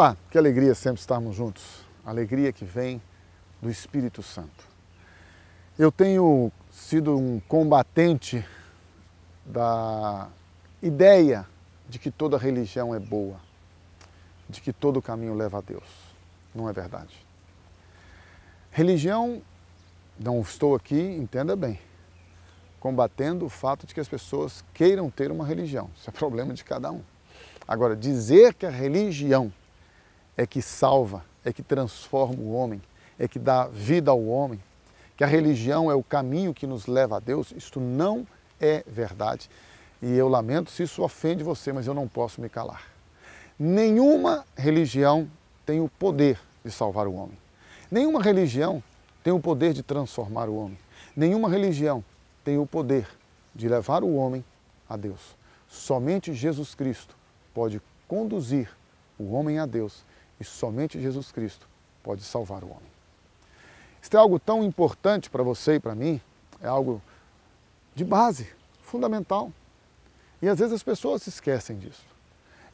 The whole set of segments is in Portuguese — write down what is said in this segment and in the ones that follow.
Olá, que alegria sempre estarmos juntos. Alegria que vem do Espírito Santo. Eu tenho sido um combatente da ideia de que toda religião é boa, de que todo caminho leva a Deus. Não é verdade. Religião, não estou aqui, entenda bem, combatendo o fato de que as pessoas queiram ter uma religião. Isso é problema de cada um. Agora, dizer que a religião é que salva, é que transforma o homem, é que dá vida ao homem, que a religião é o caminho que nos leva a Deus, isto não é verdade. E eu lamento se isso ofende você, mas eu não posso me calar. Nenhuma religião tem o poder de salvar o homem. Nenhuma religião tem o poder de transformar o homem. Nenhuma religião tem o poder de levar o homem a Deus. Somente Jesus Cristo pode conduzir o homem a Deus e somente Jesus Cristo pode salvar o homem. Isso é algo tão importante para você e para mim, é algo de base, fundamental. E às vezes as pessoas se esquecem disso.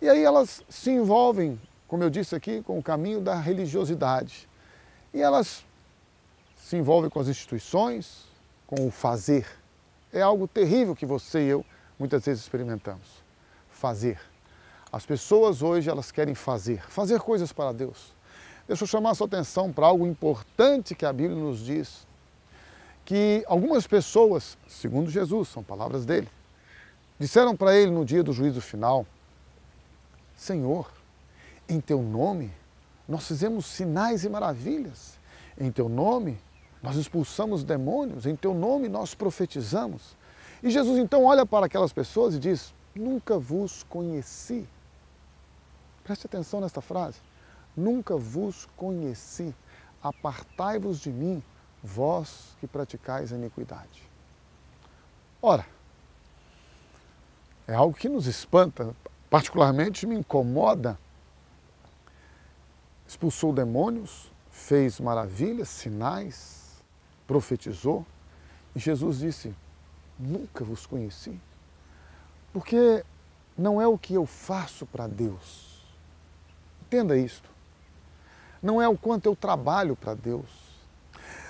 E aí elas se envolvem, como eu disse aqui, com o caminho da religiosidade. E elas se envolvem com as instituições, com o fazer. É algo terrível que você e eu muitas vezes experimentamos. Fazer. As pessoas hoje elas querem fazer, fazer coisas para Deus. Deixa eu chamar a sua atenção para algo importante que a Bíblia nos diz. Que algumas pessoas, segundo Jesus, são palavras dele, disseram para ele no dia do juízo final: Senhor, em teu nome nós fizemos sinais e maravilhas. Em teu nome nós expulsamos demônios, em teu nome nós profetizamos. E Jesus então olha para aquelas pessoas e diz: Nunca vos conheci. Preste atenção nesta frase. Nunca vos conheci. Apartai-vos de mim, vós que praticais a iniquidade. Ora, é algo que nos espanta, particularmente me incomoda. Expulsou demônios, fez maravilhas, sinais, profetizou, e Jesus disse: Nunca vos conheci. Porque não é o que eu faço para Deus, Entenda isto. Não é o quanto eu trabalho para Deus.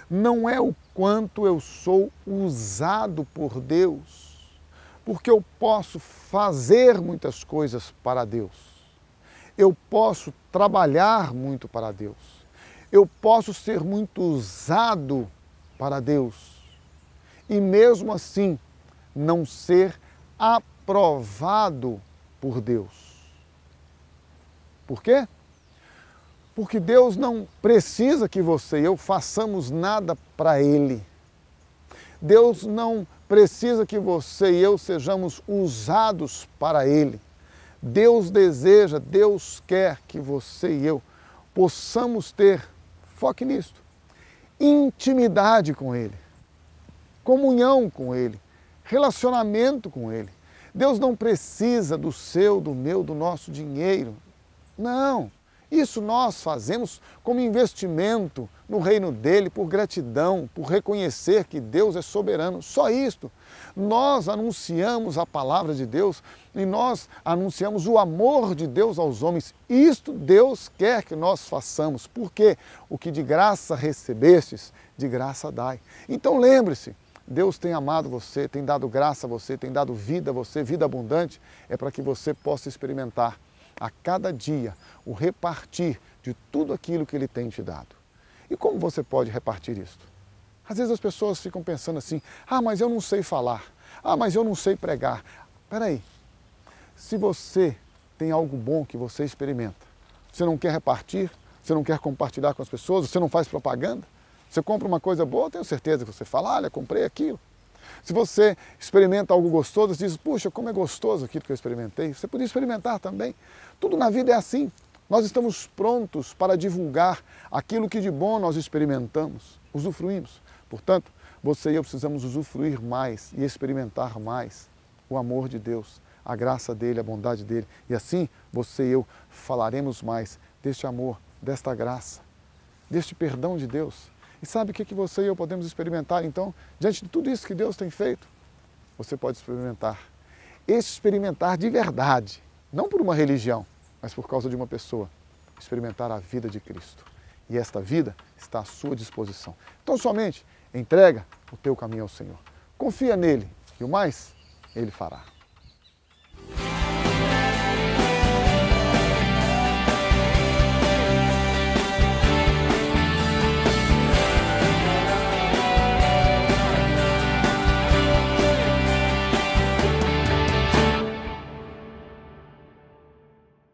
Não é o quanto eu sou usado por Deus. Porque eu posso fazer muitas coisas para Deus. Eu posso trabalhar muito para Deus. Eu posso ser muito usado para Deus. E mesmo assim, não ser aprovado por Deus. Por quê? Porque Deus não precisa que você e eu façamos nada para Ele. Deus não precisa que você e eu sejamos usados para Ele. Deus deseja, Deus quer que você e eu possamos ter, foque nisto, intimidade com Ele, comunhão com Ele, relacionamento com Ele. Deus não precisa do seu, do meu, do nosso dinheiro. Não. Isso nós fazemos como investimento no reino dele, por gratidão, por reconhecer que Deus é soberano. Só isto. Nós anunciamos a palavra de Deus e nós anunciamos o amor de Deus aos homens. Isto Deus quer que nós façamos, porque o que de graça recebestes, de graça dai. Então lembre-se, Deus tem amado você, tem dado graça a você, tem dado vida a você, vida abundante, é para que você possa experimentar a cada dia o repartir de tudo aquilo que Ele tem te dado. E como você pode repartir isso? Às vezes as pessoas ficam pensando assim: ah, mas eu não sei falar, ah, mas eu não sei pregar. Peraí, se você tem algo bom que você experimenta, você não quer repartir, você não quer compartilhar com as pessoas, você não faz propaganda, você compra uma coisa boa, tenho certeza que você fala: olha, comprei aquilo. Se você experimenta algo gostoso, você diz, puxa, como é gostoso aquilo que eu experimentei. Você podia experimentar também. Tudo na vida é assim. Nós estamos prontos para divulgar aquilo que de bom nós experimentamos, usufruímos. Portanto, você e eu precisamos usufruir mais e experimentar mais o amor de Deus, a graça dele, a bondade dele. E assim você e eu falaremos mais deste amor, desta graça, deste perdão de Deus. E sabe o que você e eu podemos experimentar então, diante de tudo isso que Deus tem feito? Você pode experimentar. Experimentar de verdade não por uma religião, mas por causa de uma pessoa, experimentar a vida de Cristo. E esta vida está à sua disposição. Então somente entrega o teu caminho ao Senhor. Confia nele e o mais ele fará.